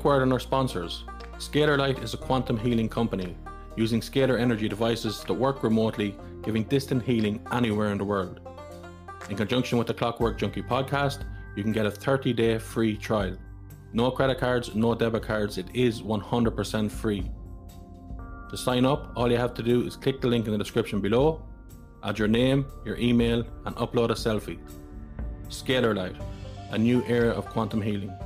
quick word on our sponsors. Scalar Light is a quantum healing company using scalar energy devices that work remotely, giving distant healing anywhere in the world. In conjunction with the Clockwork Junkie podcast, you can get a 30 day free trial. No credit cards, no debit cards, it is 100% free. To sign up, all you have to do is click the link in the description below, add your name, your email, and upload a selfie. Scalar Light, a new era of quantum healing.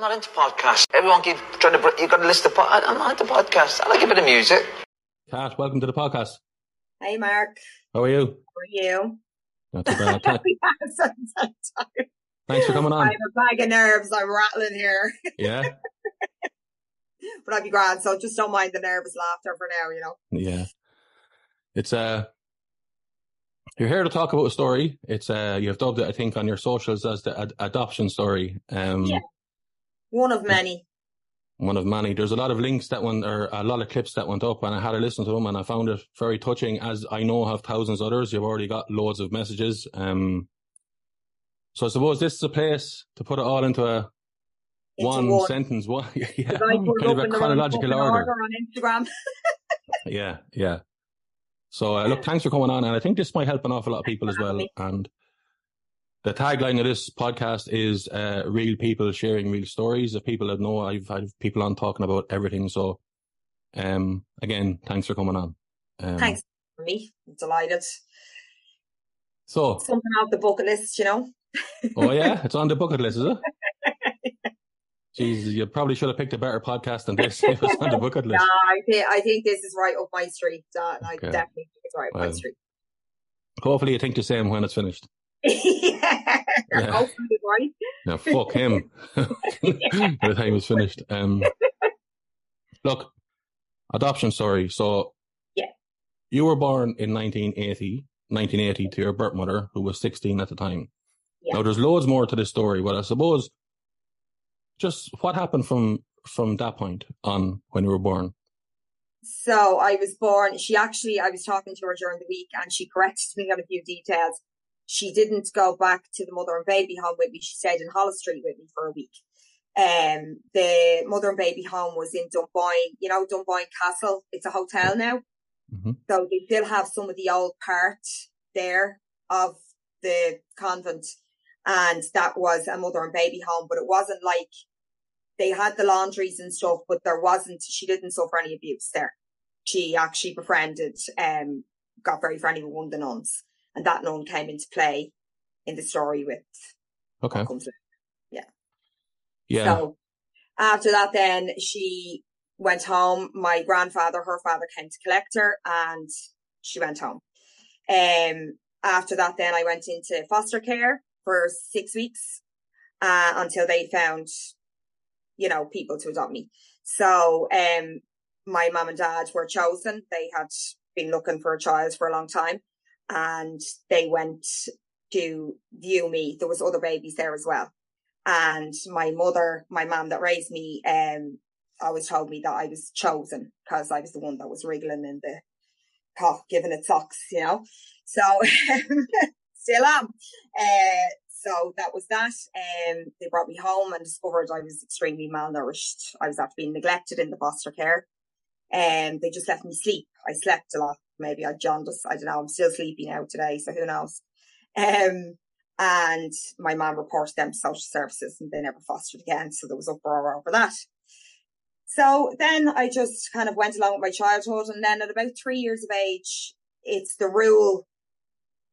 I'm not into podcasts. Everyone keeps trying to. br- You got to listen to. Po- I- I'm not into podcasts. I like a bit of music. Cat, welcome to the podcast. Hey, Mark. How are you? How are you? Not too bad. Th- I'm so tired. Thanks for coming on. I have a bag of nerves. I'm rattling here, Yeah, but I'll be grand. So just don't mind the nervous laughter for now, you know. yeah. It's uh, you're here to talk about a story. It's uh, you have dubbed it, I think, on your socials as the ad- adoption story. Um, Yeah. One of many. one of many. There's a lot of links that went, or a lot of clips that went up, and I had to listen to them, and I found it very touching. As I know, have thousands others. You've already got loads of messages. Um, so I suppose this is a place to put it all into a Into one, sentence. One, yeah, kind of a chronological fucking order. on Instagram. Yeah, yeah. So uh, look, thanks for coming on, and I think this might help an awful lot of people as well. And the tagline of this podcast is uh, "Real people sharing real stories." of people that know, I've had people on talking about everything. So, um, again, thanks for coming on. Um, Thanks for me. I'm delighted. So, Something off the bucket list, you know. oh yeah, it's on the bucket list, is it? Jesus, you probably should have picked a better podcast than this. It was on the bucket list. Nah, I think I think this is right up my street. Uh, I definitely think it's right up my Well, street. Hopefully, you think the same when it's finished. yeah. Yeah. Fuck him. By the time was finished. Um, look, adoption story. So, Yeah. you were born in 1980, 1980 to your birth mother, who was 16 at the time. Yeah. Now, there's loads more to this story, but I suppose just what happened from from that point on when you were born. So I was born, she actually, I was talking to her during the week and she corrected me on a few details. She didn't go back to the mother and baby home with me. She stayed in Holles Street with me for a week. Um, the mother and baby home was in Dunboyne, you know, Dunboyne Castle. It's a hotel now. Mhm. So they still have some of the old part there of the convent. And that was a mother and baby home, but it wasn't like they had the laundries and stuff, but there wasn't, she didn't suffer any abuse there. She actually befriended, um, got very friendly with one of the nuns and that nun came into play in the story with Okay. comes Yeah. so after that, then she went home. My grandfather, her father came to collect her and she went home. Um, after that, then I went into foster care for six weeks, uh, until they found, you know, people to adopt me. So, um, my mum and dad were chosen. They had been looking for a child for a long time and they went to view me. There was other babies there as well and my mother, my mum that raised me, um, always told me that I was chosen because I was the one that was wriggling in the cough, giving it socks, you know. So still am. Uh, so that was that. Um, they brought me home and discovered I was extremely malnourished. I was after being neglected in the foster care. And they just left me sleep. I slept a lot. Maybe I jaundice. I don't know. I'm still sleepy now today, so who knows? Um, and my mum reported them to social services and they never fostered again. So there was uproar over that. So then I just kind of went along with my childhood. And then at about three years of age, it's the rule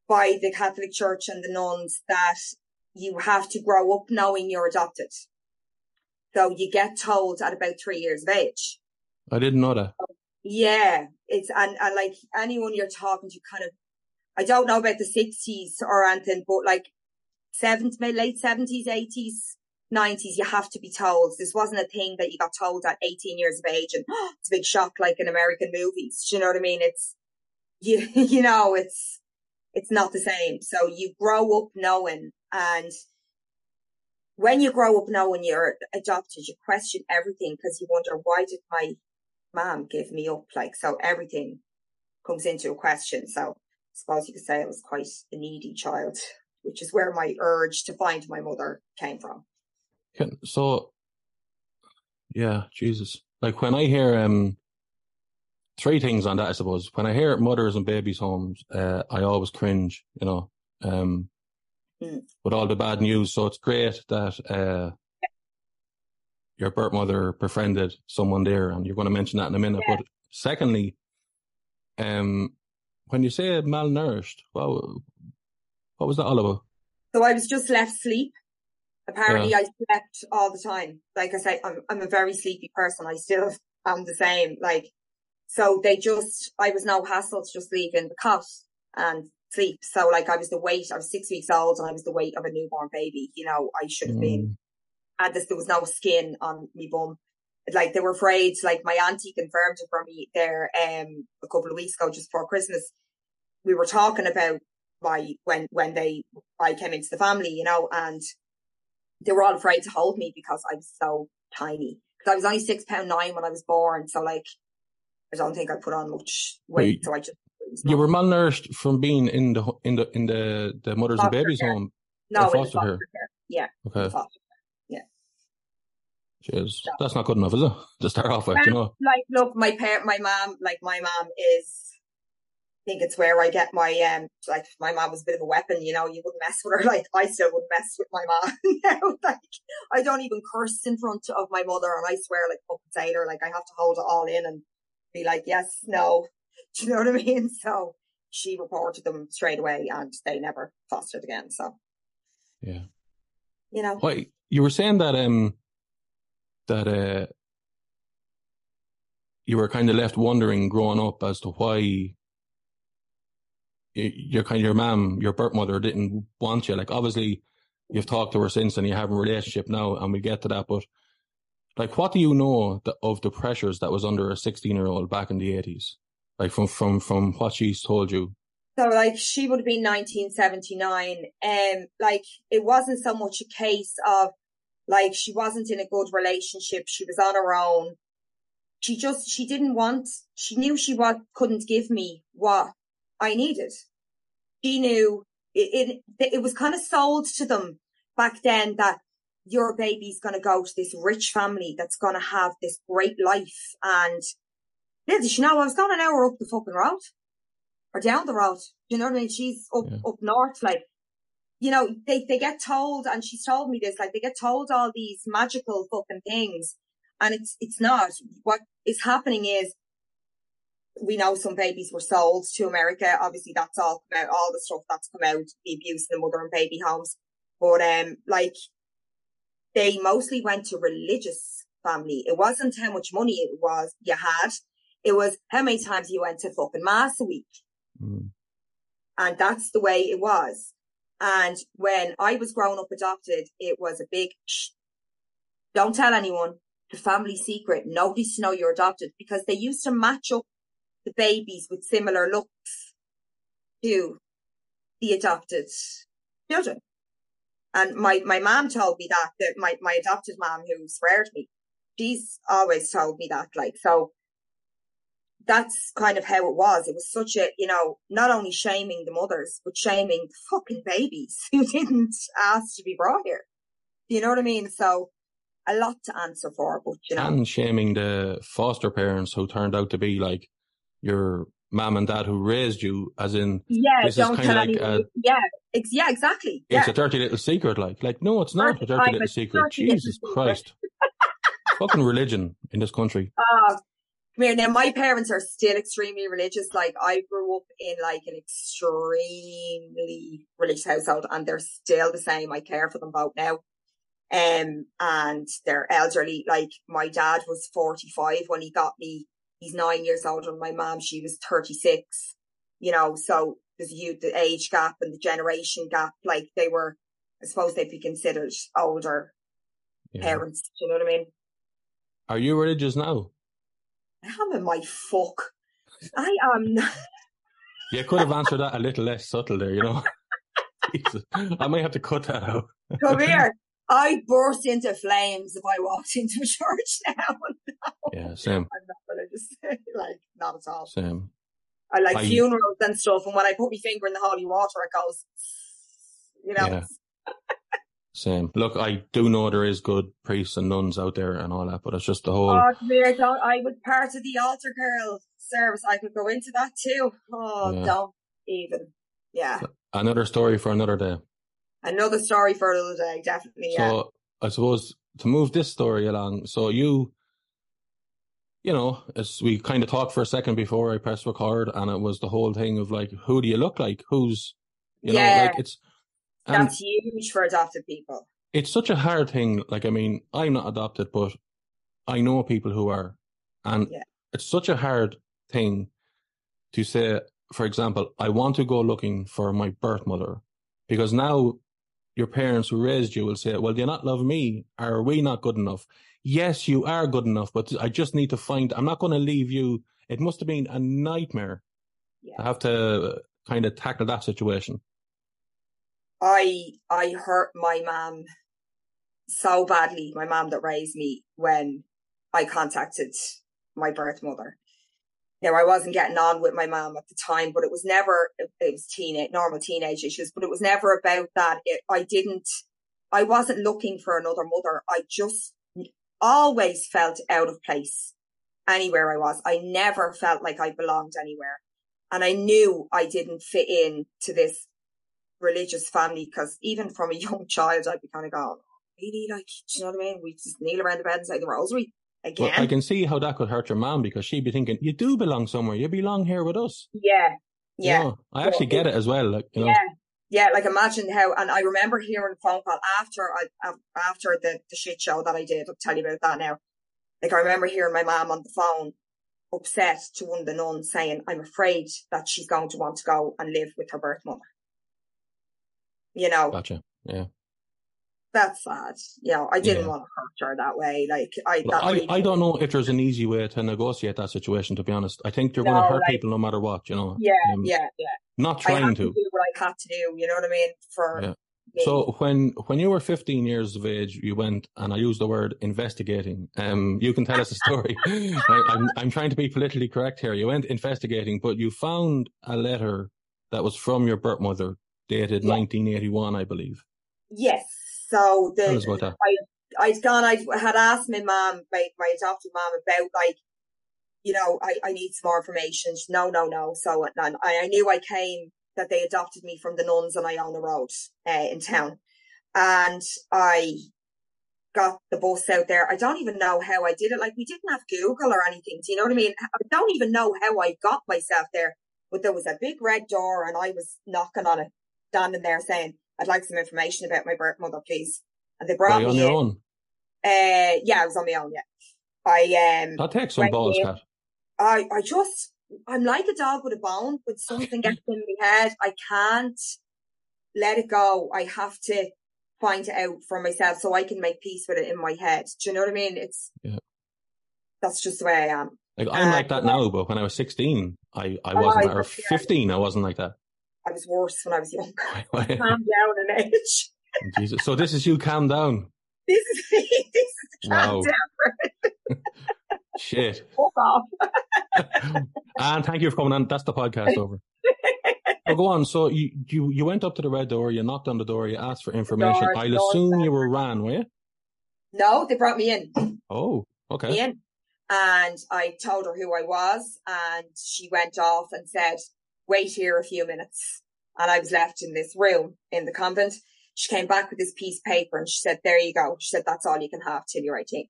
by the Catholic Church and the nuns that you have to grow up knowing you're adopted. So you get told at about three years of age. I didn't know that. Yeah, it's and, and like anyone you're talking to, kind of, I don't know about the sixties or anything, but like seventies, late seventies, eighties, nineties, you have to be told. This wasn't a thing that you got told at eighteen years of age, and it's a big shock, like in American movies. Do you know what I mean? It's you, you know, it's it's not the same. So you grow up knowing, and when you grow up knowing you're adopted, you question everything because you wonder why did my mom give me up? Like, so everything comes into a question. So I suppose you could say I was quite a needy child. which is where my urge to find my mother came from. Can- So, yeah, Jesus. Like when I hear um, three things on that, I suppose. When I hear mothers and babies' homes, uh, I always cringe. You know, um, Mm. with all the bad news. So it's great that uh, your birth mother befriended someone there, and you're going to mention that in a minute. Yeah. But secondly, um, when you say malnourished, well, what was that all about? So I was just left sleep. Apparently I slept all the time. Like I say, I'm, I'm a very sleepy person. I still am the same. Like, so they just, I was no hassle to just leave in the cot and sleep. So like I was the weight, I was six weeks old and I was the weight of a newborn baby. You know, I should have been, Mm, and this, there was no skin on me bum. Like they were afraid, like my auntie confirmed it for me there, um, a couple of weeks ago, just before Christmas. We were talking about my, when, when they, I came into the family, you know, and they were all afraid to hold me because I was so tiny. Cause I was only six pound nine when I was born. So like, I don't think I put on much weight. Wait, So I just, You were malnourished from being in the in the in the the mothers and Foster babies care. home. no, was foster care. care. Yeah. Okay, foster Jeez. that's not good enough, is it? To start off with, you know. like look my parent my mom like my mom is I think it's where I get my um like my mom was a bit of a weapon you know you wouldn't mess with her like I still wouldn't mess with my mom now like I don't even curse in front of my mother and I swear like fucking sailor like I have to hold it all in and be like yes no do you know what I mean so she reported them straight away and they never fostered again so Yeah. you know Why you were saying that um that uh you were kind of left wondering growing up as to why your kind of your mom, your birth mother didn't want you. Like obviously you've talked to her since and you have a relationship now and we get to that, but like what do you know the, of the pressures that was under a 16 year old back in the 80s? Like from, from, from what she's told you. So like she would have been 1979. Um, like it wasn't so much a case of like she wasn't in a good relationship. She was on her own. She just, she didn't want, she knew she what couldn't give me what I needed. She knew it, it, it was kind of sold to them back then that your baby's going to go to this rich family that's going to have this great life. And little did she know I was going an hour up the fucking road or down the road. You know what I mean? She's up, Yeah. up north, like, you know, they, they get told, and she's told me this, like, they get told all these magical fucking things. And it's, it's not. What is happening is, we know some babies were sold to America. Obviously, that's all come out, all the stuff that's come out, the abuse in the mother and baby homes. But, um, like, they mostly went to religious family. It wasn't how much money it was you had. It was how many times you went to fucking mass a week. Mm. And that's the way it was. And when I was growing up adopted, it was a big, shh, don't tell anyone the family secret. Nobody's to know you're adopted because they used to match up the babies with similar looks to the adopted children. And my, my mom told me that, that my, my adopted mom who sweared me, she's always told me that, like, so that's kind of how it was. It was such a, you know, not only shaming the mothers, but shaming the fucking babies who didn't ask to be brought here. You know what I mean? So a lot to answer for, but you know, and shaming the foster parents who turned out to be like your mom and dad who raised you, as in yeah, this don't kinda tell like anyone. a- yeah, ex- yeah, exactly. Yeah. it's a dirty little secret. Like, like no, it's not a Dirty- little secret. Jesus. Christ, fucking religion in this country. Uh, come here. Now, my parents are still extremely religious. Like, I grew up in like an extremely religious household and they're still the same. I care for them both now. Um, and they're elderly. Like, my dad was 45 when he got me. He's nine years older than my mom. She was 36, you know, so there's a huge, the age gap and the generation gap. Like, they were, I suppose they'd be considered older Yeah. parents. Do you know what I mean? Are you religious now? I'm in my fuck. I am. You could have answered that a little less subtle there, you know. I might have to cut that out. Come here. I burst into flames if I walked into a church now. Yeah, same, I'm not religious. like, not at all. same. I like I- funerals and stuff, and when I put my finger in the holy water, it goes, you know. Yeah. Same. Look, I do know there is good priests and nuns out there and all that, but it's just the whole. Oh, come here, don't, I was part of the altar girl service. I could go into that too. Oh, Yeah. don't even. Yeah. Another story for another day. Another story for another day, definitely. Yeah. I suppose to move this story along, so you, you know, as we kind of talked for a second before I pressed record, and it was the whole thing of like, who do you look like? Who's, you know, like it's, and That's huge for adopted people. it's such a hard thing. Like, I mean, I'm not adopted, but I know people who are, and Yeah. it's such a hard thing to say. For example, I want to go looking for my birth mother because now your parents who raised you will say, "Well, do you not love me? Are we not good enough?" Yes, you are good enough, but I just need to find. I'm not going to leave you. It must have been a nightmare Yeah. to have to uh, kind of tackle that situation. I I hurt my mom so badly, my mom that raised me, when I contacted my birth mother. Now I wasn't getting on with my mom at the time, but it was never it was teenage normal teenage issues, but it was never about that. It, I didn't I wasn't looking for another mother. I just always felt out of place anywhere I was. I never felt like I belonged anywhere. And I knew I didn't fit in to this religious family because even from a young child, I'd be kind of going, oh, really? Like, do you know what I mean? We just kneel around the bed and say the rosary again. But I can see how that could hurt your mom because she'd be thinking, "You do belong somewhere. You belong here with us." yeah. Yeah. know, I actually get it as well. Like, you know, Yeah. Yeah. Like imagine how, and I remember hearing a phone call after I, after the, the shit show that I did. I'll tell you about that now. Like I remember hearing my mom on the phone upset to one of the nuns saying, I'm afraid that she's going to want to go and live with her birth mother. You know, gotcha. Yeah. that's sad. You know, I didn't Yeah. want to hurt her that way. Like I, Look, that I, really- I don't know if there's an easy way to negotiate that situation, to be honest. I think you're going to hurt like- people no matter what, you know. Yeah, Um, yeah, yeah. Not trying to to. do what I had to do. You know what I mean? For Yeah. So when when you were 15 years of age, you went and I use the word investigating. Um, you can tell us a story. I, I'm I'm trying to be politically correct here. You went investigating, but you found a letter that was from your birth mother, dated Yeah. 1981, I believe. yes. So the Tell us about that. I'd gone, I had asked my mom, my, my adopted mom about like, you know, I, I need some more information. She, no, no, no. So and I, I knew I came that they adopted me from the nuns and I on Iona Road uh, in town. And I got the bus out there. I don't even know how I did it. Like we didn't have Google or anything. Do you know what I mean? I don't even know how I got myself there, but there was a big red door and I was knocking on it, standing there saying, I'd like some information about my birth mother, please. And they brought you me on your own? Uh, yeah, I was on my own. Yeah, I um, That takes some balls. Cat. I, I just, I'm like a dog with a bone. When something gets in my head, I can't let it go. I have to find it out for myself so I can make peace with it in my head. Do you know what I mean? It's, Yeah. that's just the way I am. Like I'm Uh, like that now, but when I was 16, I, I Oh, wasn't, I- or 15, I wasn't like that. I was worse when I was younger. Calm down an age. Oh, Jesus. So this is you calm down. This is me. This is calm Wow. down. Shit. Fuck off. and thank you for coming on. That's the podcast over. Oh, go on. So you, you you went up to the red door, you knocked on the door, you asked for information. door, I'll door assume you were ran, were you? No, they brought me in. Oh, okay. in. And I told her who I was and she went off and said, wait here a few minutes. And I was left in this room in the convent. She came back with this piece of paper and she said, there you go. She said, that's all you can have till you're 18.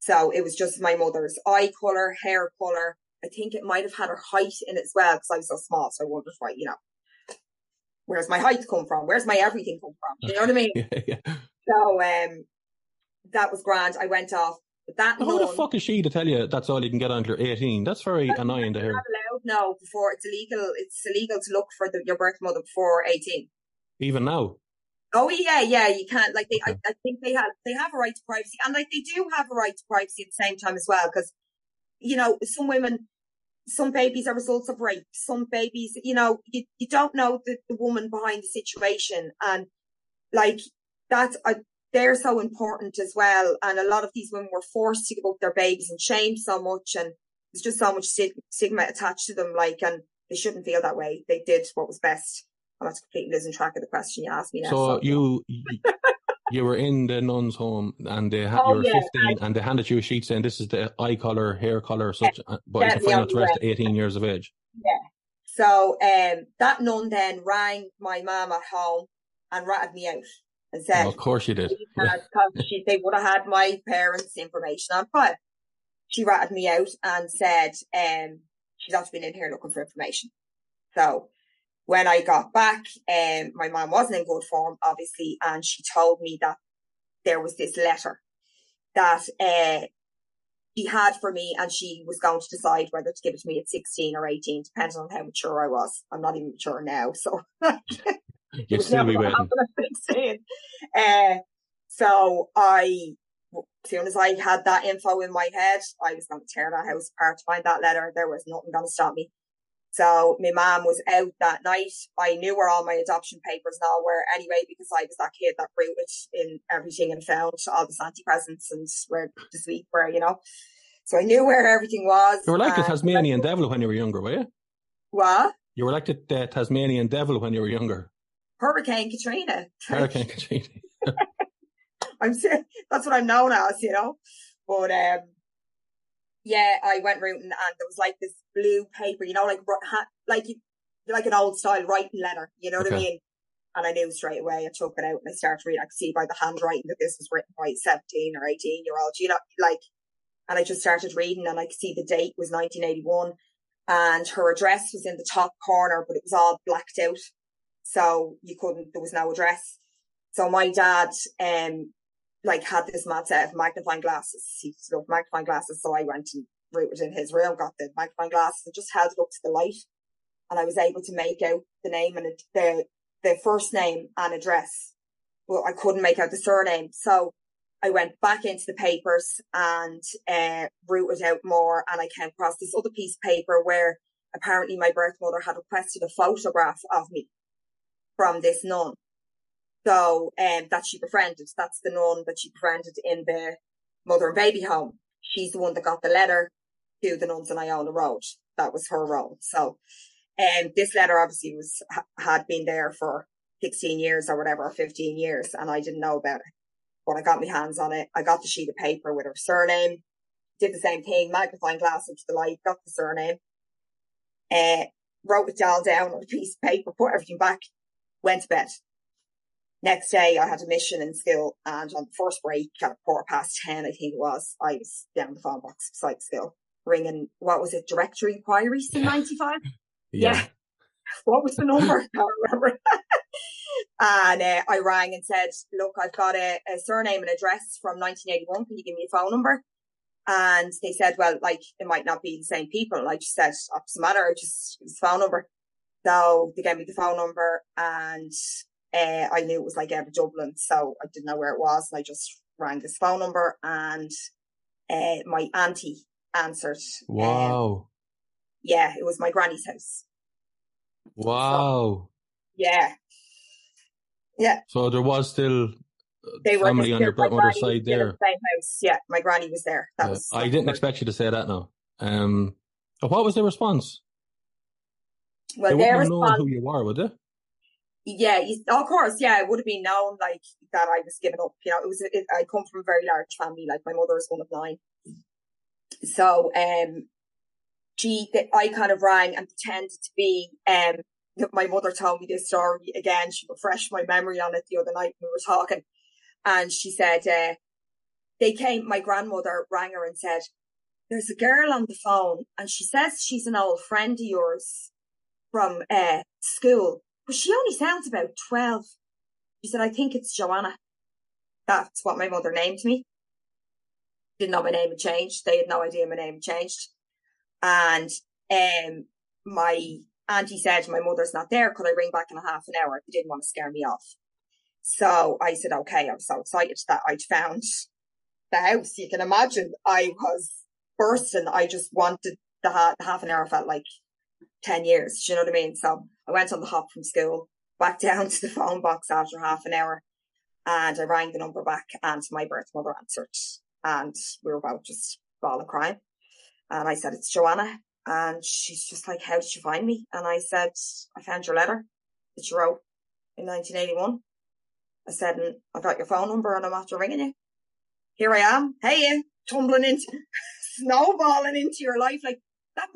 So it was just my mother's eye colour, hair colour. I think it might have had her height in it as well because I was so small. So I wondered why, you know, where's my height come from? Where's my everything come from? You know what I mean? Yeah, yeah. So, um, that was grand. I went off. But that Who the fuck is she to tell you that's all you can get until you're 18? That's very annoying to hear. Not allowed now before it's illegal. It's illegal to look for the, your birth mother before 18. Even now. Oh yeah, yeah, you can't. Like they, I, Okay. I think they have, they have a right to privacy, and like they do have a right to privacy at the same time as well, because you know some women, some babies are results of rape. Some babies, you know, you you don't know the, the woman behind the situation, and like that's uh, they're so important as well. And a lot of these women were forced to give up their babies and shamed so much, and there's just so much stigma attached to them. Like, and they shouldn't feel that way. They did what was best I'm not completely losing track of the question you asked me. Now, So you you were in the nun's home and they ha- Oh, you were yeah, 15 and they handed you a sheet saying this is the eye color, hair color, such. uh, But you can find out the rest at 18 years of age. Yeah. So um, that nun then rang my mum at home and ratted me out and said, Oh, of course you did. Yeah. she, they would have had my parents' information on file. She ratted me out and said, um, she's also been in here looking for information. So when I got back, um, my mom wasn't in good form, obviously, and she told me that there was this letter that, uh, she had for me and she was going to decide whether to give it to me at 16 or 18, depending on how mature I was. I'm not even mature now, so You'd still be waiting. waiting. Uh, so I, as soon as I had that info in my head, I was going to tear that house apart to find that letter. There was nothing going to stop me. So my mom was out that night. I knew where all my adoption papers now were anyway, because I was that kid that rooted in everything and found all the Santa presents and where the sweet were, you know. So I knew where everything was. You were like the Tasmanian devil when you were younger, were you? What? You were like the, the Tasmanian devil when you were younger. Hurricane Katrina. Hurricane Katrina. I'm that's what I'm known as, you know. But um, yeah, I went rooting, and there was like this blue paper, you know, like like you, like an old style writing letter, you know what I mean? And I knew straight away. I took it out and I started reading. I could see by the handwriting that this was written by a 17 or 18 year old, you know, like. And I just started reading, and I could see the date was 1981, and her address was in the top corner, but it was all blacked out, so you couldn't. There was no address. So my dad, um, like had this mad set of magnifying glasses. He used to love magnifying glasses. So I went and rooted in his room, got the magnifying glasses and just held it up to the light. And I was able to make out the name and the, the first name and address, but I couldn't make out the surname. So I went back into the papers and, uh, rooted out more and I came across this other piece of paper where apparently my birth mother had requested a photograph of me from this nun. So, um, that she befriended. That's the nun that she befriended in the mother and baby home. She's the one that got the letter to the nuns in Iona Road. That was her role. So, um, this letter obviously was, had been there for 16 years or whatever, or 15 years, and I didn't know about it. But I got my hands on it. I got the sheet of paper with her surname, did the same thing, magnifying glass into the light, got the surname, uh, wrote it all down on a piece of paper, put everything back, went to bed. Next day, I had a mission in school, and on the first break, at quarter past 10, I think it was, I was down the phone box beside school, ringing, what was it, directory inquiries in 95? Yeah. What was the number? I can't remember. and uh, I rang and said, look, I've got a, a surname and address from 1981. Can you give me a phone number? And they said, well, like, it might not be the same people. And I just said, oh, doesn't matter. Just us phone number. So they gave me the phone number and uh, I knew it was like out of Dublin. So I didn't know where it was. And I just rang this phone number and uh, my auntie answered. Um, Wow. yeah, it was my granny's house. Wow. Yeah. Yeah. So there was still They were family on your my mother's side there. the Same house. Yeah. My granny was there. That Uh, was, I didn't expect you to say that now. Um, what was the response? well, they their wouldn't have known response, who you were, would they? Yeah, of course. Yeah. It would have been known like that I was giving up. You know, it was, it, I come from a very large family. Like my mother is one of nine. So, um, she, I kind of rang and pretended to be, um, my mother told me this story again. She refreshed my memory on it the other night when we were talking. And she said, uh, they came, my grandmother rang her and said, there's a girl on the phone and she says she's an old friend of yours from, uh, school, but she only sounds about 12. She said, I think it's Joanna. That's what my mother named me. Didn't know my name had changed. They had no idea my name had changed. And, um, my auntie said, my mother's not there. Could I ring back in a half an hour? They didn't want to scare me off. So I said, okay. I was so excited that I'd found the house. You can imagine I was bursting. I just wanted the, ha- half an hour felt like 10 years. Do you know what I mean? So I went on the hop from school, back down to the phone box after half an hour and I rang the number back and my birth mother answered and we were about just bawling crying. And I said, it's Joanna. And she's just like, how did you find me? And I said, I found your letter. that you wrote in 1981. I said, and I got your phone number and I'm after ringing you. Here I am. Hey, you tumbling into, snowballing into your life. Like that,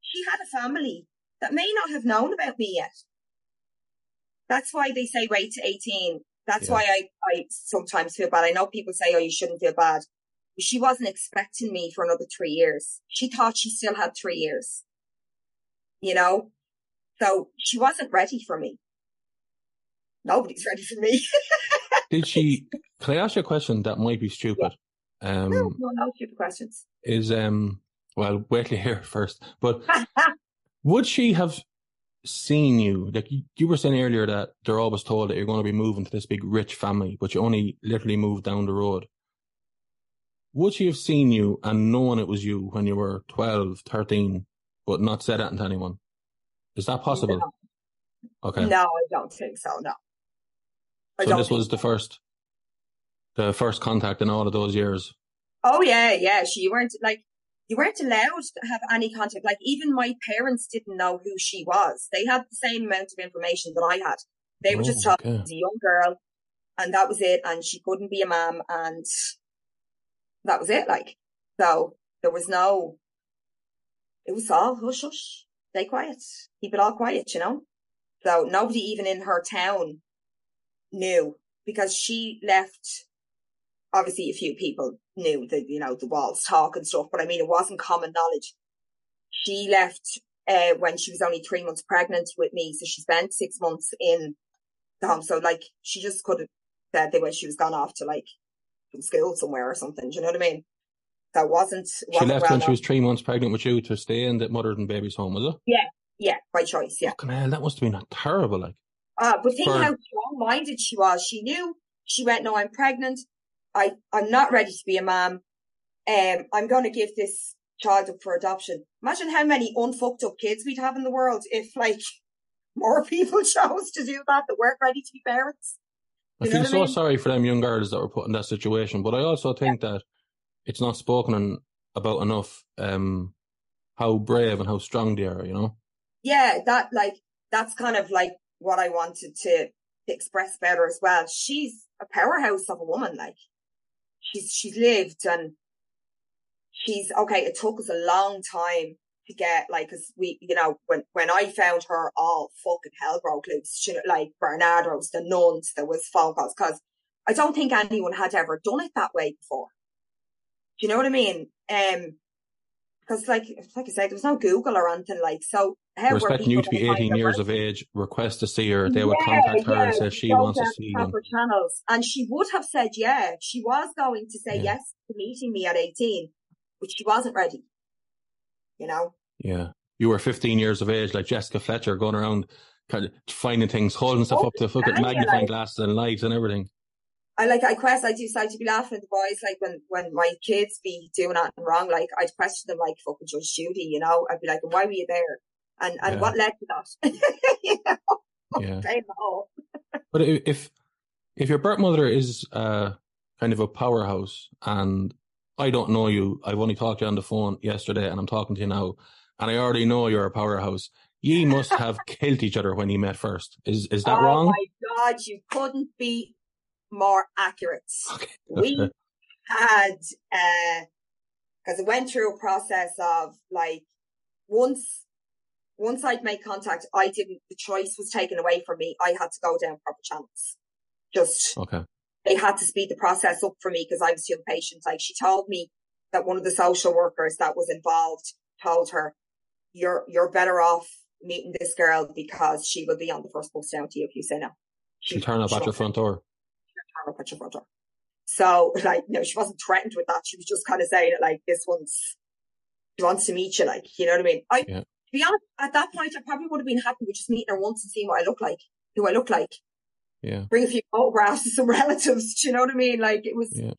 she had a family that may not have known about me yet. That's why they say wait to 18. That's yeah. why I, I sometimes feel bad. I know people say, oh, you shouldn't feel bad. She wasn't expecting me for another three years. She thought she still had three years, you know? So she wasn't ready for me. Nobody's ready for me. Did she, can I ask you a question that might be stupid? Um, no, no, no stupid questions. Is, um, well, wait till hear first, but would she have seen you? Like you were saying earlier that they're always told that you're going to be moving to this big rich family, but you only literally moved down the road. Would she have seen you and known it was you when you were 12, 13, but not said that to anyone? Is that possible? No. Okay. No, I don't think so. No. I so this was the first, the first contact in all of those years. Oh yeah, yeah. She weren't like you weren't allowed to have any contact. Like even my parents didn't know who she was. They had the same amount of information that I had. They were oh, just talking okay. a young girl and that was it. And she couldn't be a mom and that was it. Like, so there was no, it was all hush hush, stay quiet, keep it all quiet, you know? So nobody even in her town knew because she left obviously a few people knew that, you know, the walls talk and stuff, but I mean, it wasn't common knowledge. She left, uh, when she was only three months pregnant with me. So she spent six months in the home. So like, she just could have said that when she was gone off to like school somewhere or something. Do you know what I mean? That wasn't, wasn't she left well when she was three months pregnant with you to stay in the mother and baby's home, was it? Yeah. Yeah. By choice. Yeah. Fucking hell, that must have been terrible. Like, uh, but think For... how strong minded she was. She knew she went, no, I'm pregnant. I, I'm not ready to be a mom. Um, I'm going to give this child up for adoption. Imagine how many unfucked up kids we'd have in the world if like more people chose to do that that weren't ready to be parents. You I feel so I mean? sorry for them young girls that were put in that situation, but I also think yeah. that it's not spoken about enough, um, how brave and how strong they are, you know? Yeah, that like, that's kind of like what I wanted to express better as well. She's a powerhouse of a woman, like, she's she's lived and she's okay. It took us a long time to get like, cause we, you know, when, when I found her, all fucking hell broke loose. She, like Barnardos the nuns, there was phone calls cause I don't think anyone had ever done it that way before. Do you know what I mean? Um, because like, like I said, there was no Google or anything like, so how expecting you to be 18 years of age, request to see her. They yeah, would contact her yeah, and say she wants to see you. channels. And she would have said, yeah, she was going to say yeah. yes to meeting me at 18, but she wasn't ready. You know? Yeah. You were 15 years of age, like Jessica Fletcher, going around kind of finding things, holding stuff oh, up to look at magnifying like, glasses and lights and everything. I like, I quest, I do start to be laughing at the boys, like when, when my kids be doing anything wrong, like I'd question them like fucking Judge Judy, you know, I'd be like, why were you there? And, and yeah. what led to that? you know? Yeah. but if, if your birth mother is, uh, kind of a powerhouse and I don't know you, I've only talked to you on the phone yesterday and I'm talking to you now and I already know you're a powerhouse. You must have killed each other when you met first. Is, is that oh wrong? Oh my God, you couldn't be more accurate. Okay. we had, uh, cause it went through a process of like, once, once I'd made contact, I didn't, the choice was taken away from me. I had to go down proper channels. Just, okay. They had to speed the process up for me because I was too impatient. Like she told me that one of the social workers that was involved told her, you're, you're better off meeting this girl because she will be on the first bus down to you if you say no. She'll turn up at your front door picture front door. So like, you know, she wasn't threatened with that. She was just kind of saying it like, this one's, she wants to meet you. Like, you know what I mean? I, yeah. to be honest, at that point, I probably would have been happy with just meeting her once and seeing what I look like, who I look like. Yeah. Bring a few photographs of some relatives. Do you know what I mean? Like it was yeah.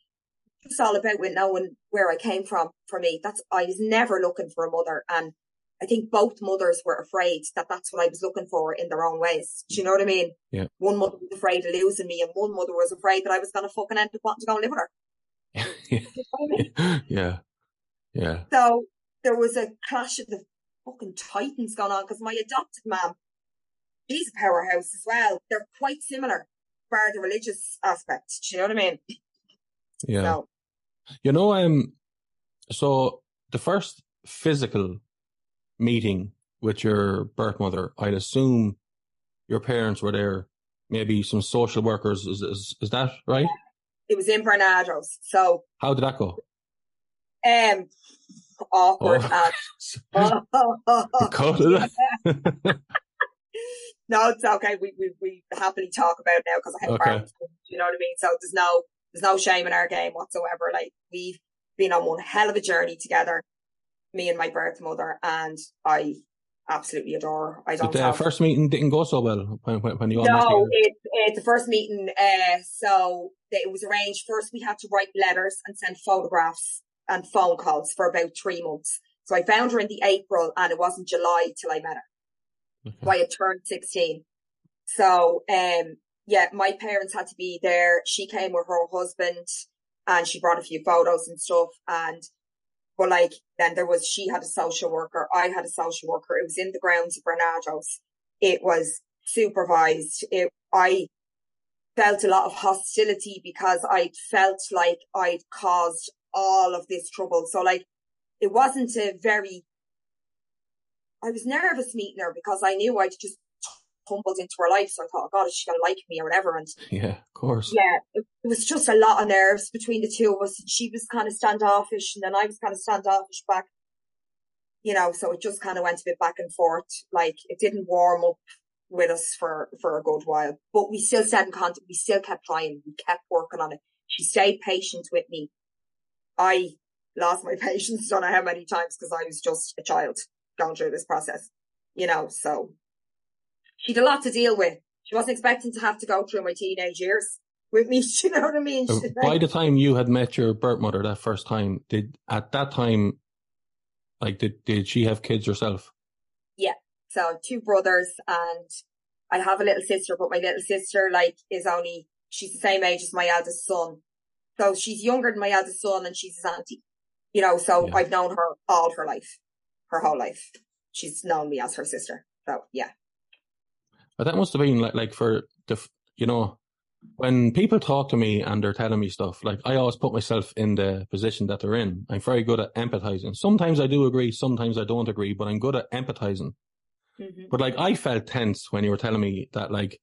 just all about with knowing where I came from for me. That's, I was never looking for a mother and I think both mothers were afraid that that's what I was looking for in their own ways. Do you know what I mean? Yeah. One mother was afraid of losing me and one mother was afraid that I was going to fucking end up wanting to go and live with her. yeah. Yeah. So there was a clash of the fucking titans going on because my adopted mom she's a powerhouse as well. They're quite similar, bar the religious aspect. Do you know what I mean? Yeah. So, You know, um, so the first physical meeting with your birth mother, I'd assume your parents were there, maybe some social workers. Is is, is that right? it was in Barnardos. So, How did that go? um, awkward. Oh. and- it. no, it's okay. We, we, we happily talk about it now because I have Okay. friends. You know what I mean? So there's no, there's no shame in our game whatsoever. Like we've been on one hell of a journey together, me and my birth mother, and I absolutely adore her. I don't But the have- first meeting didn't go so well when, when, when you all met No, it, it, the first meeting, uh, so it was arranged. First, we had to write letters and send photographs and phone calls for about three months. So I found her in the April and it wasn't July till I met her. So I had turned 16. So, um, yeah, my parents had to be there. She came with her husband and she brought a few photos and stuff. And, but like, then there was, she had a social worker. I had a social worker. It was in the grounds of Barnardos. It was supervised. It, I felt a lot of hostility because I felt like I'd caused all of this trouble. So like, it wasn't a very, I was nervous meeting her because I knew I'd just tumbled into her life. So I thought, oh God, is she going to like me or whatever? And Yeah, of course. yeah, it, it was just a lot of nerves between the two of us. She was kind of standoffish and then I was kind of standoffish back. You know, so it just kind of went a bit back and forth. Like it didn't warm up with us for, for a good while, but we still stayed in contact. We still kept trying. We kept working on it. She stayed patient with me. I lost my patience. Don't know how many times because I was just a child going through this process, you know, so she'd a lot to deal with. She wasn't expecting to have to go through my teenage years with me. You know what I mean? By like- the time you had met your birth mother that first time, did at that time, like, did did she have kids herself? Yeah. So two brothers and I have a little sister, but my little sister like is only, she's the same age as my eldest son. So she's younger than my eldest son and she's his auntie, you know, so Yeah. I've known her all her life, her whole life. She's known me as her sister. So yeah. But that must have been like like for the you know when people talk to me and they're telling me stuff like I always put myself in the position that they're in. I'm very good at empathizing. Sometimes I do agree, sometimes I don't agree, but I'm good at empathizing. Mhm. But like I felt tense when you were telling me that like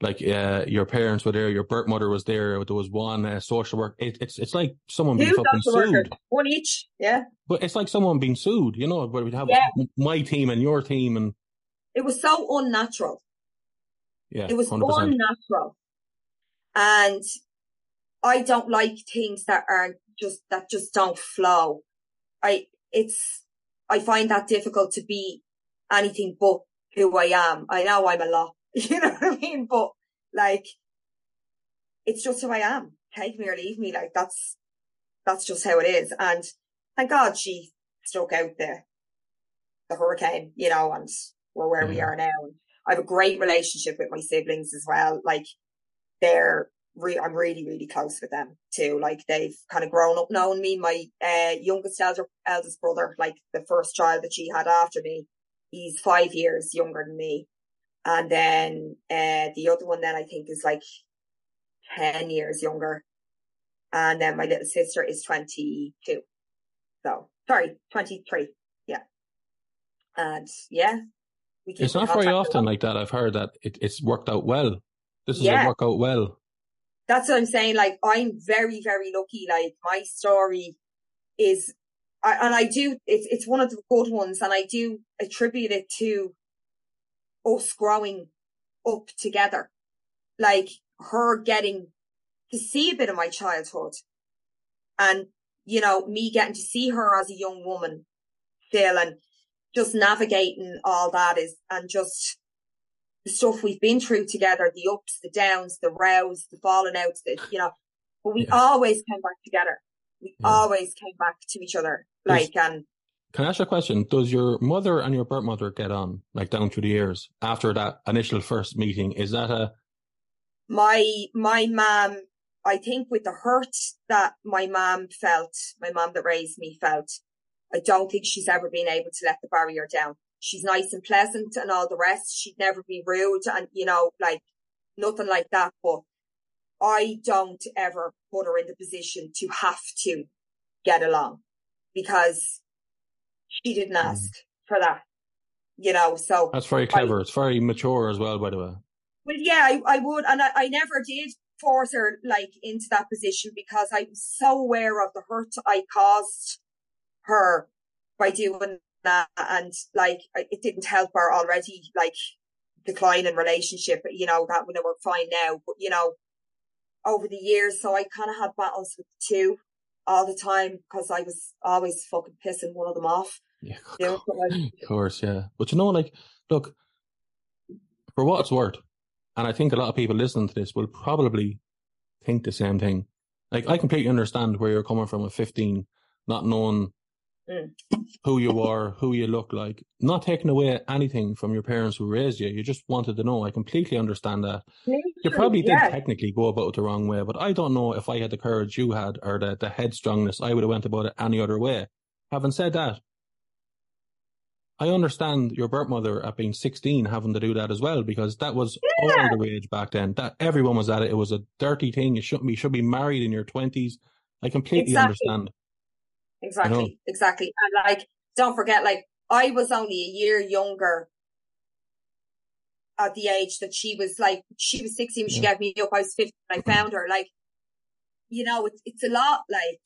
like uh, your parents were there, your birth mother was there, there was one uh, social work. It, it's it's like someone being fucking sued. one each. Yeah. But it's like someone being sued, you know, where we'd have Yeah. my team and your team and It was so unnatural. Yeah, It was 100%. unnatural. And I don't like things that aren't just, that just don't flow. I, it's, I find that difficult to be anything but who I am. I know I'm a lot, you know what I mean? But like, it's just who I am. Take me or leave me. Like that's, that's just how it is. And thank God she struck out the, the hurricane, you know, and we're where we are now. I have a great relationship with my siblings as well. Like they're, re- I'm really, really close with them too. Like they've kind of grown up knowing me. My, uh, youngest elder, eldest brother, like the first child that she had after me, he's five years younger than me. And then, uh, the other one then I think is like 10 years younger. And then my little sister is 22. So, sorry, 23. Yeah. And yeah. It's not very often like that. I've heard that it, it's worked out well. This is Yeah. a work out well. that's what I'm saying. Like, I'm very, very lucky. Like, my story is, I, and I do, it's, it's one of the good ones and I do attribute it to us growing up together. Like, her getting to see a bit of my childhood and, you know, me getting to see her as a young woman still and just navigating all that is, and just, the stuff we've been through together, the ups, the downs, the rows, the falling outs, the, you know, but we Yeah. always came back together. We Yeah. always came back to each other. There's- Like, and Can I ask you a question? Does your mother and your birth mother get on like down through the years after that initial first meeting? Is that a my, my mom, I think with the hurt that my mom felt, my mom that raised me felt, I don't think she's ever been able to let the barrier down. she's nice and pleasant and all the rest. She'd never be rude and, you know, like nothing like that. But I don't ever put her in the position to have to get along because she didn't mm. ask for that, you know, so. That's very clever. I, it's very mature as well, by the way. Well, yeah, I, I would. And I, I never did force her like into that position because I was so aware of the hurt I caused her by doing that. And like, it didn't help her already, like decline in relationship, you know, that when they were fine now, but you know, over the years. So I kind of had battles with two all the time because I was always fucking pissing one of them off. Yeah, you know, of course, yeah. But you know, like, look, for what it's worth, and I think a lot of people listening to this will probably think the same thing. Like, I completely understand where you're coming from at 15, not knowing mm. who you are, who you look like, not taking away anything from your parents who raised you. You just wanted to know. I completely understand that. You probably did technically go about it the wrong way, but I don't know if I had the courage you had or the, the headstrongness, I would have went about it any other way. Having said that, I understand your birth mother at being 16 having to do that as well because that was yeah. all the rage back then. That everyone was at it. It was a dirty thing. You shouldn't be, you should be married in your 20s. I completely exactly. understand. Exactly. Exactly. And like, don't forget, like, I was only a year younger at the age that she was like, she was 16 she yeah. gave me up. I was 15 I found her. Like, you know, it's, it's a lot like,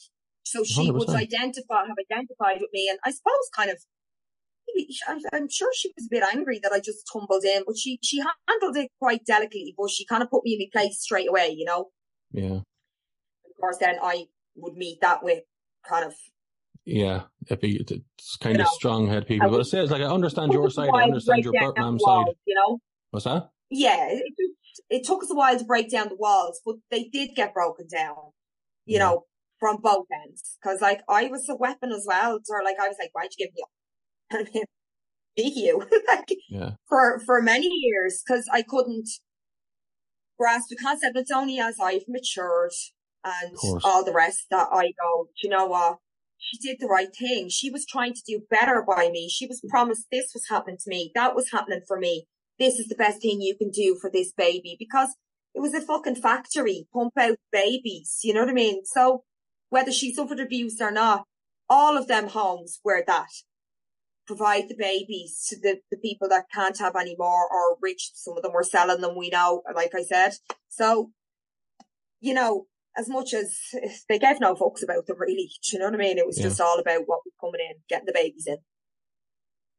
so she 100%. would identify, have identified with me and I suppose kind of I'm sure she was a bit angry that I just tumbled in, but she, she handled it quite delicately, but she kind of put me in my place straight away, you know? Yeah. Of course, then I would meet that with kind of. Yeah, it's kind you of know, strong head people, but it says like, I understand your side, I understand your mom side. You know? What's that? Yeah, it, it, took us a while to break down the walls, but they did get broken down, you yeah. know, from both ends. Cause like I was a weapon as well. So like I was like, why'd you give me up? I mean, be you like yeah. for for many years because I couldn't grasp the concept. It's only as I've matured and all the rest that I go, you know what? She did the right thing. She was trying to do better by me. She was promised this was happening to me. That was happening for me. This is the best thing you can do for this baby because it was a fucking factory, pump out babies. You know what I mean? So whether she suffered abuse or not, all of them homes were that provide the babies to the, the people that can't have any more or rich. Some of them were selling them, we know, like I said. So, you know, as much as they gave no fucks about them really, do you know what I mean? It was yeah. just all about what was coming in, getting the babies in.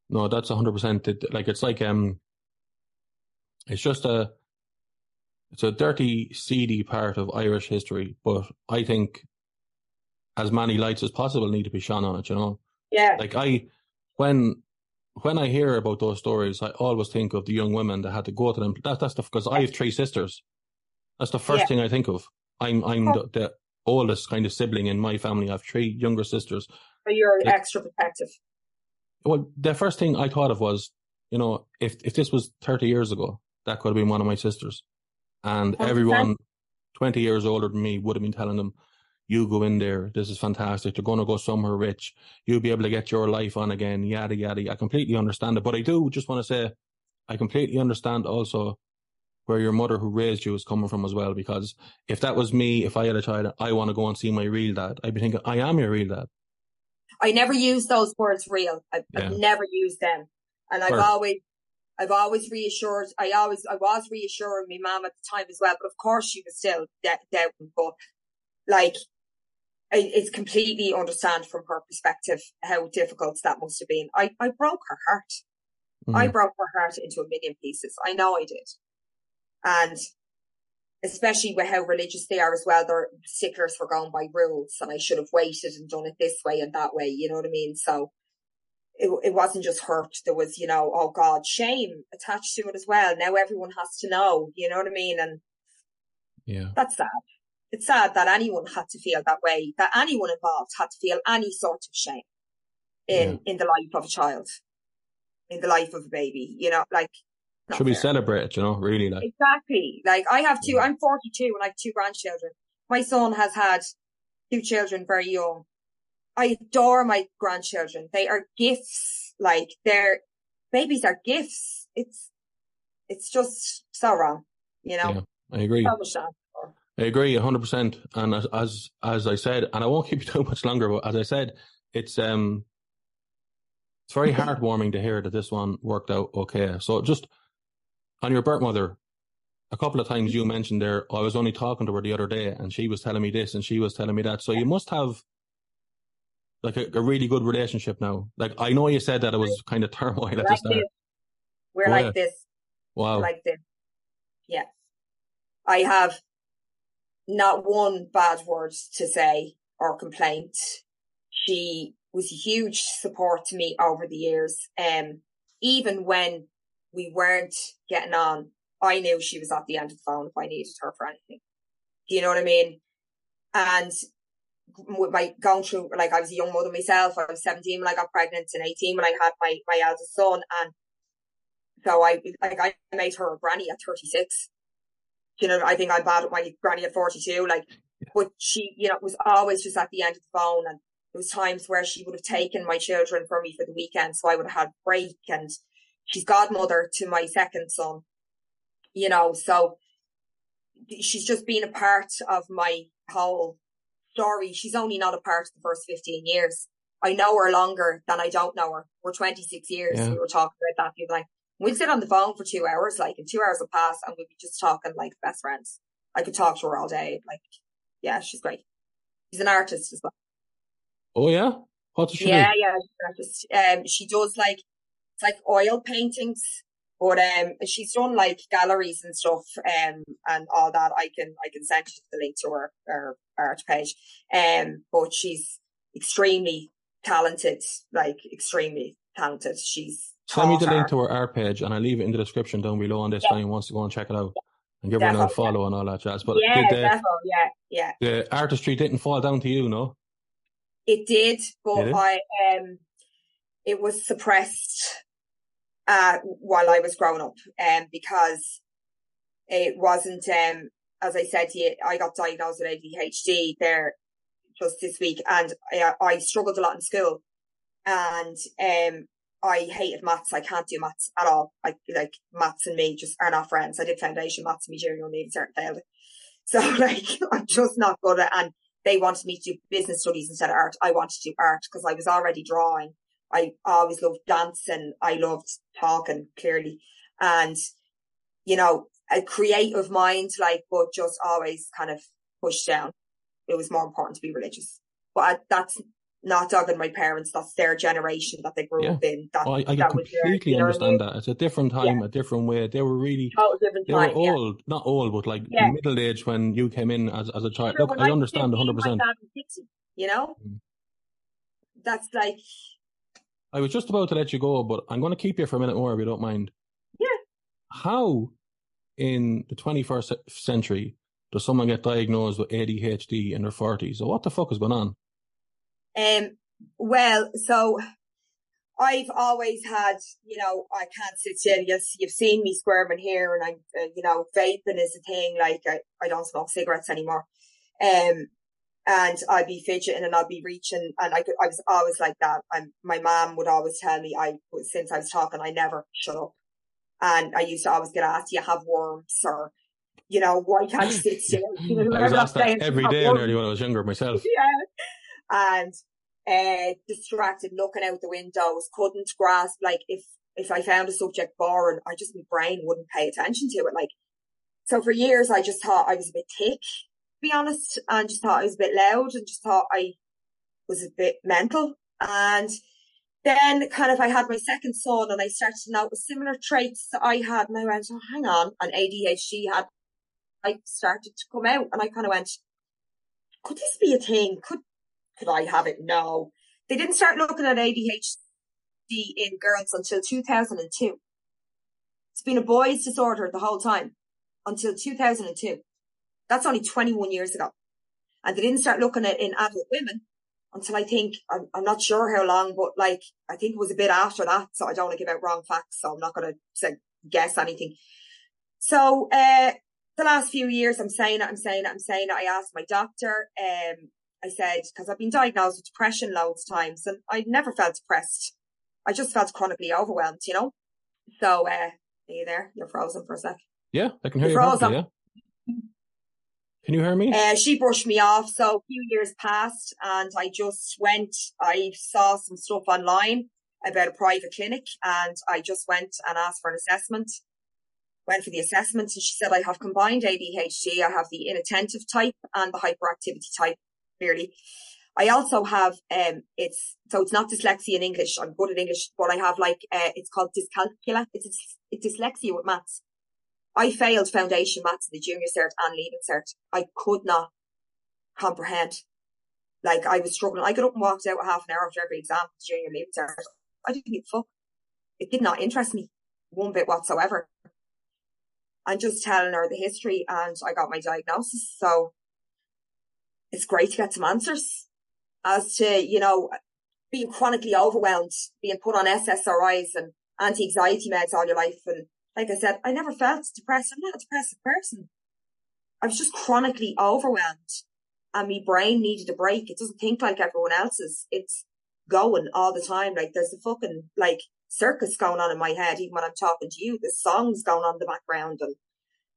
No, that's hundred percent. Like it's like um, it's just a, it's a dirty, seedy part of Irish history. But I think as many lights as possible need to be shone on it. You know. Yeah. Like I, when when I hear about those stories, I always think of the young women that had to go to them. That, that's the because I have three sisters. That's the first yeah. thing I think of. I'm I'm oh. the, the, oldest kind of sibling in my family. I have three younger sisters. So you're like, extra protective. Well, the first thing I thought of was, you know, if if this was thirty years ago, that could have been one of my sisters, and 100%. everyone twenty years older than me would have been telling them, you go in there. This is fantastic. You're going to go somewhere rich. You'll be able to get your life on again. Yada, yada. I completely understand it. But I do just want to say, I completely understand also where your mother who raised you is coming from as well. Because if that was me, if I had a child, I want to go and see my real dad. I'd be thinking, I am your real dad. I never use those words real. I've, yeah. I've never used them. And I've always, I've always reassured, I always, I was reassuring my mom at the time as well, but of course she was still doubting, but like it's completely understand from her perspective how difficult that must have been. I, I broke her heart. Mm. I broke her heart into a million pieces. I know I did. And especially with how religious they are as well, they're sticklers for going by rules and I should have waited and done it this way and that way. You know what I mean? So it, it wasn't just hurt. There was, you know, oh God, shame attached to it as well. Now everyone has to know, you know what I mean? And yeah, that's sad it's sad that anyone had to feel that way, that anyone involved had to feel any sort of shame in, yeah. in the life of a child, in the life of a baby, you know, like. Should be celebrated, you know, really like. Exactly. Like I have two, yeah. I'm 42 and I have two grandchildren. My son has had two children very young. I adore my grandchildren. They are gifts. Like they're, babies are gifts. It's, it's just so wrong, you know? Yeah, I agree. I agree hundred percent. And as, as, as I said, and I won't keep you too much longer, but as I said, it's, um, it's very heartwarming to hear that this one worked out okay. So just on your birth mother, a couple of times you mentioned there, I was only talking to her the other day and she was telling me this and she was telling me that. So you must have like a, a really good relationship now. Like I know you said that it was kind of turmoil at the start. This. We're oh, like yeah. this. Wow. We're like this. Yeah. I have not one bad word to say or complaint. She was a huge support to me over the years. Um, even when we weren't getting on, I knew she was at the end of the phone if I needed her for anything. Do you know what I mean? And with my going through, like I was a young mother myself. I was 17 when I got pregnant and 18 when I had my, my eldest son. And so I, like I made her a granny at 36. You know, I think I bad with my granny at 42. Like, but she, you know, was always just at the end of the phone. And there was times where she would have taken my children for me for the weekend. So I would have had break and she's godmother to my second son, you know, so she's just been a part of my whole story. She's only not a part of the first 15 years. I know her longer than I don't know her. We're 26 years. Yeah. We were talking about that. People like, we'd sit on the phone for two hours, like, and two hours will pass and we'd be just talking like best friends. I could talk to her all day. Like, yeah, she's great. She's an artist as well. Oh yeah? What does she yeah, do? Yeah, she's an artist. Um, she does like, like oil paintings but um, she's done like galleries and stuff, um, and all that. I can I can send you the link to her her art page. Um, but she's extremely talented, like extremely talented. She's send me the link to her art page, and I'll leave it in the description down below. on this yeah. wants to go and check it out and give her a follow and all that jazz. But yeah, did the, yeah, yeah. The artistry didn't fall down to you, no? It did, but did it? I um, it was suppressed uh, while I was growing up, um, because it wasn't, um, as I said to you, I got diagnosed with ADHD there just this week and I, I struggled a lot in school and, um, I hated maths. I can't do maths at all. I like maths and me just are not friends. I did foundation maths and me during Navy cert failed. So like, I'm just not good at, and they wanted me to do business studies instead of art. I wanted to do art because I was already drawing I always loved dancing. I loved talking clearly and, you know, a creative mind, like, but just always kind of pushed down. It was more important to be religious, but I, that's not dogging my parents. That's their generation that they grew yeah. up in. That, I, I that completely their, understand that. It's a different time, yeah. a different way. They were really, they time, were old, yeah. not old, but like middle age when you came in as, as a child. Sure, Look, I understand 100%. you know? Mm. That's like, I was just about to let you go, but I'm going to keep you for a minute more if you don't mind. Yeah. How in the 21st century does someone get diagnosed with ADHD in their 40s? So what the fuck is going on? Um, well, so I've always had, you know, I can't sit still. You've, you've seen me squirming here and I'm, uh, you know, vaping is a thing. Like I, I don't smoke cigarettes anymore. Um, and I'd be fidgeting and I'd be reaching and I could, I was always like that. And my mom would always tell me I, since I was talking, I never shut up. And I used to always get asked, do you have worms or, you know, why can't you sit still? You know, I was asked that every day nearly when I was younger myself. Yeah. And, uh, distracted, looking out the windows, couldn't grasp, like if, if I found a subject boring, I just, my brain wouldn't pay attention to it. Like, so for years, I just thought I was a bit thick be honest, and just thought I was a bit loud and just thought I was a bit mental. And then kind of I had my second son and I started to notice similar traits that I had and I went, oh, hang on, and ADHD had I started to come out and I kind of went, could this be a thing? Could could I have it? No. They didn't start looking at ADHD in girls until 2002. It's been a boy's disorder the whole time until 2002. That's only 21 years ago. And they didn't start looking at in adult women until I think, I'm, I'm not sure how long, but like, I think it was a bit after that. So I don't want to give out wrong facts. So I'm not going to say, guess anything. So, uh, the last few years, I'm saying it, I'm saying it, I'm saying it. I asked my doctor, um, I said, cause I've been diagnosed with depression loads of times and I never felt depressed. I just felt chronically overwhelmed, you know? So, uh, are you there? You're frozen for a sec. Yeah, I can hear You're you. frozen. yeah. Can you hear me? Uh, she brushed me off. So a few years passed and I just went, I saw some stuff online about a private clinic and I just went and asked for an assessment. Went for the assessment and she said I have combined ADHD. I have the inattentive type and the hyperactivity type, clearly. I also have, um, it's, so it's not dyslexia in English. I'm good at English, but I have like, uh, it's called dyscalculia. It's, it's dyslexia with maths. I failed foundation maths the junior cert and leaving cert. I could not comprehend. Like I was struggling. I got up and walked out half an hour after every exam, junior leaving cert. I didn't give a fuck. It did not interest me one bit whatsoever. I'm just telling her the history and I got my diagnosis. So it's great to get some answers as to, you know, being chronically overwhelmed, being put on SSRIs and anti-anxiety meds all your life and like I said, I never felt depressed. I'm not a depressive person. I was just chronically overwhelmed and my brain needed a break. It doesn't think like everyone else's. It's going all the time. Like there's a fucking like circus going on in my head, even when I'm talking to you. There's songs going on in the background and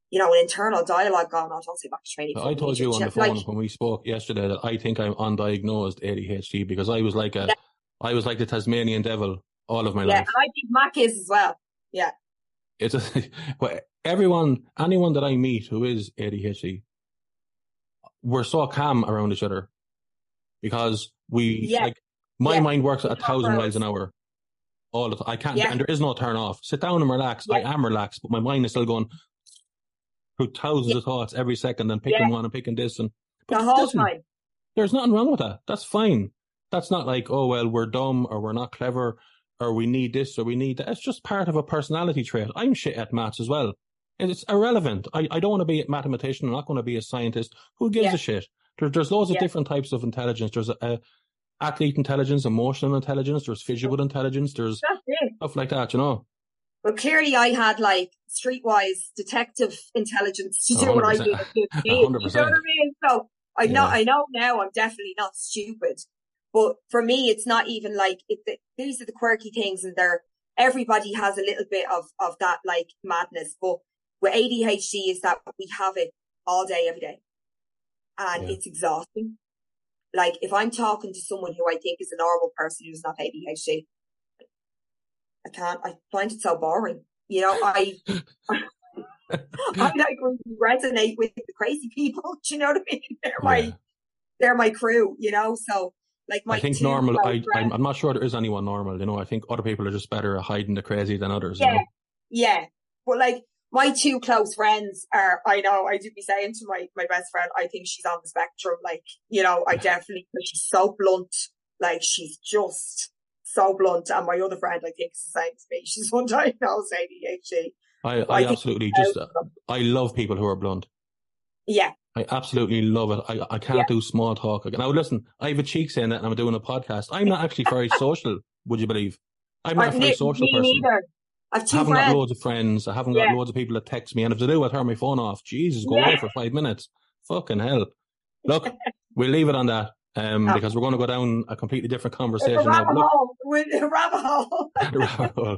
you know, an internal dialogue going on. Don't say back to training. I told you on the phone when we spoke yesterday that I think I'm undiagnosed ADHD because I was like a, Yeah. I was like the Tasmanian devil all of my yeah, life. and I think Mac is as well. Yeah. It's a, well, everyone, anyone that I meet who is ADHD, we're so calm around each other because we Yeah. like my Yeah. mind works at a thousand miles an hour. All the time. I can't, Yeah. and there is no turn off. Sit down and relax. I am relaxed, but my mind is still going through thousands of thoughts every second and picking one and picking this and The whole time. there's nothing wrong with that. That's fine. That's not like, oh, well, we're dumb or we're not clever or we need this or we need that. It's just part of a personality trait. I'm shit at maths as well. And it's irrelevant. I, I don't want to be a mathematician. I'm not going to be a scientist. Who gives Yeah. a shit? There, there's loads of Yeah. different types of intelligence. There's a, a athlete intelligence, emotional intelligence. There's visual intelligence. There's stuff like that, you know? Well, clearly I had like streetwise detective intelligence to do what I hundred did. percent. at 15, A You know what. I mean? So I know, Yeah. I know now I'm definitely not stupid, but for me, it's not even like it, these are the quirky things and they're, everybody has a little bit of, of that like madness, but with ADHD is that we have it all day, every day. And Yeah. it's exhausting. Like if I'm talking to someone who I think is a normal person who's not ADHD, I can't, I find it so boring. You know, I, I like resonate with the crazy people. Do you know what I mean? They're my, they're my crew, you know? So like my I think normal, I, I'm, I'm not sure there is anyone normal, you know? I think other people are just better at hiding the crazy than others, you Yeah. know? Yeah. But like my two close friends are, I know I do be saying to my, my best friend, I think she's on the spectrum. Like, you know, I definitely, she's so blunt. Like she's just so blunt. And my other friend, I think is the same as me. She's undiagnosed ADHD. I, I I absolutely just, I love people who are blunt. Yeah. I absolutely love it. I, I can't Yeah. do small talk. Again. Now listen, I have a cheek saying that and I'm doing a podcast. I'm not actually very social, would you believe? I'm not I- a very social person. neither. I've I haven't got loads of friends. I haven't got loads of people that text me. And if they do, I turn my phone off. Jesus, go Yeah. away for five minutes. Fucking hell. Look, we'll leave it on that. Um, Oh. because we're going to go down a completely different It's conversation a now. rabbit look, hole. With a rabbit hole.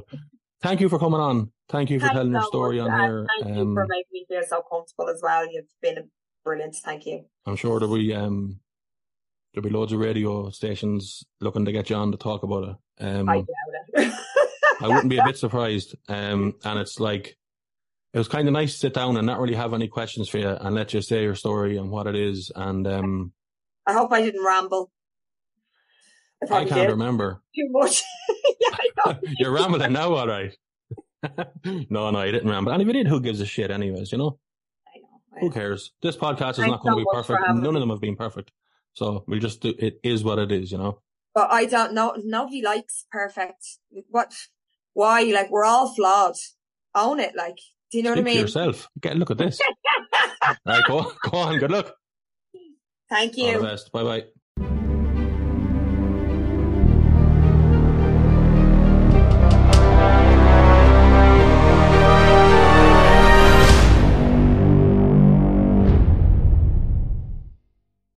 the rabbit hole. Thank you for coming on. Thank you for Thanks telling your story on here. Thank you Um, for making me feel so comfortable as well. You've been brilliant. Thank you. I'm sure there'll be um there'll be loads of radio stations looking to get you on to talk about it. Um, I I, doubt it. I wouldn't be a bit surprised. Um, and it's like it was kind of nice to sit down and not really have any questions for you and let you say your story and what it is. And um, I hope I didn't ramble. I I can't did remember. too much. yeah, I know. You're rambling now, all right. no, no, you didn't ramble. And if you did, who gives a shit, anyways? You know, I know. I who cares? This podcast is Thanks not going so to be perfect. None of them have been perfect. So we'll just do. It is what it is. You know. But I don't know. Nobody likes perfect. What? Why? Like we're all flawed. Own it. Like, do you know Speak what I mean? yourself. Get look at this. right, go on, go on. Good luck. Thank All the you. best. Bye bye.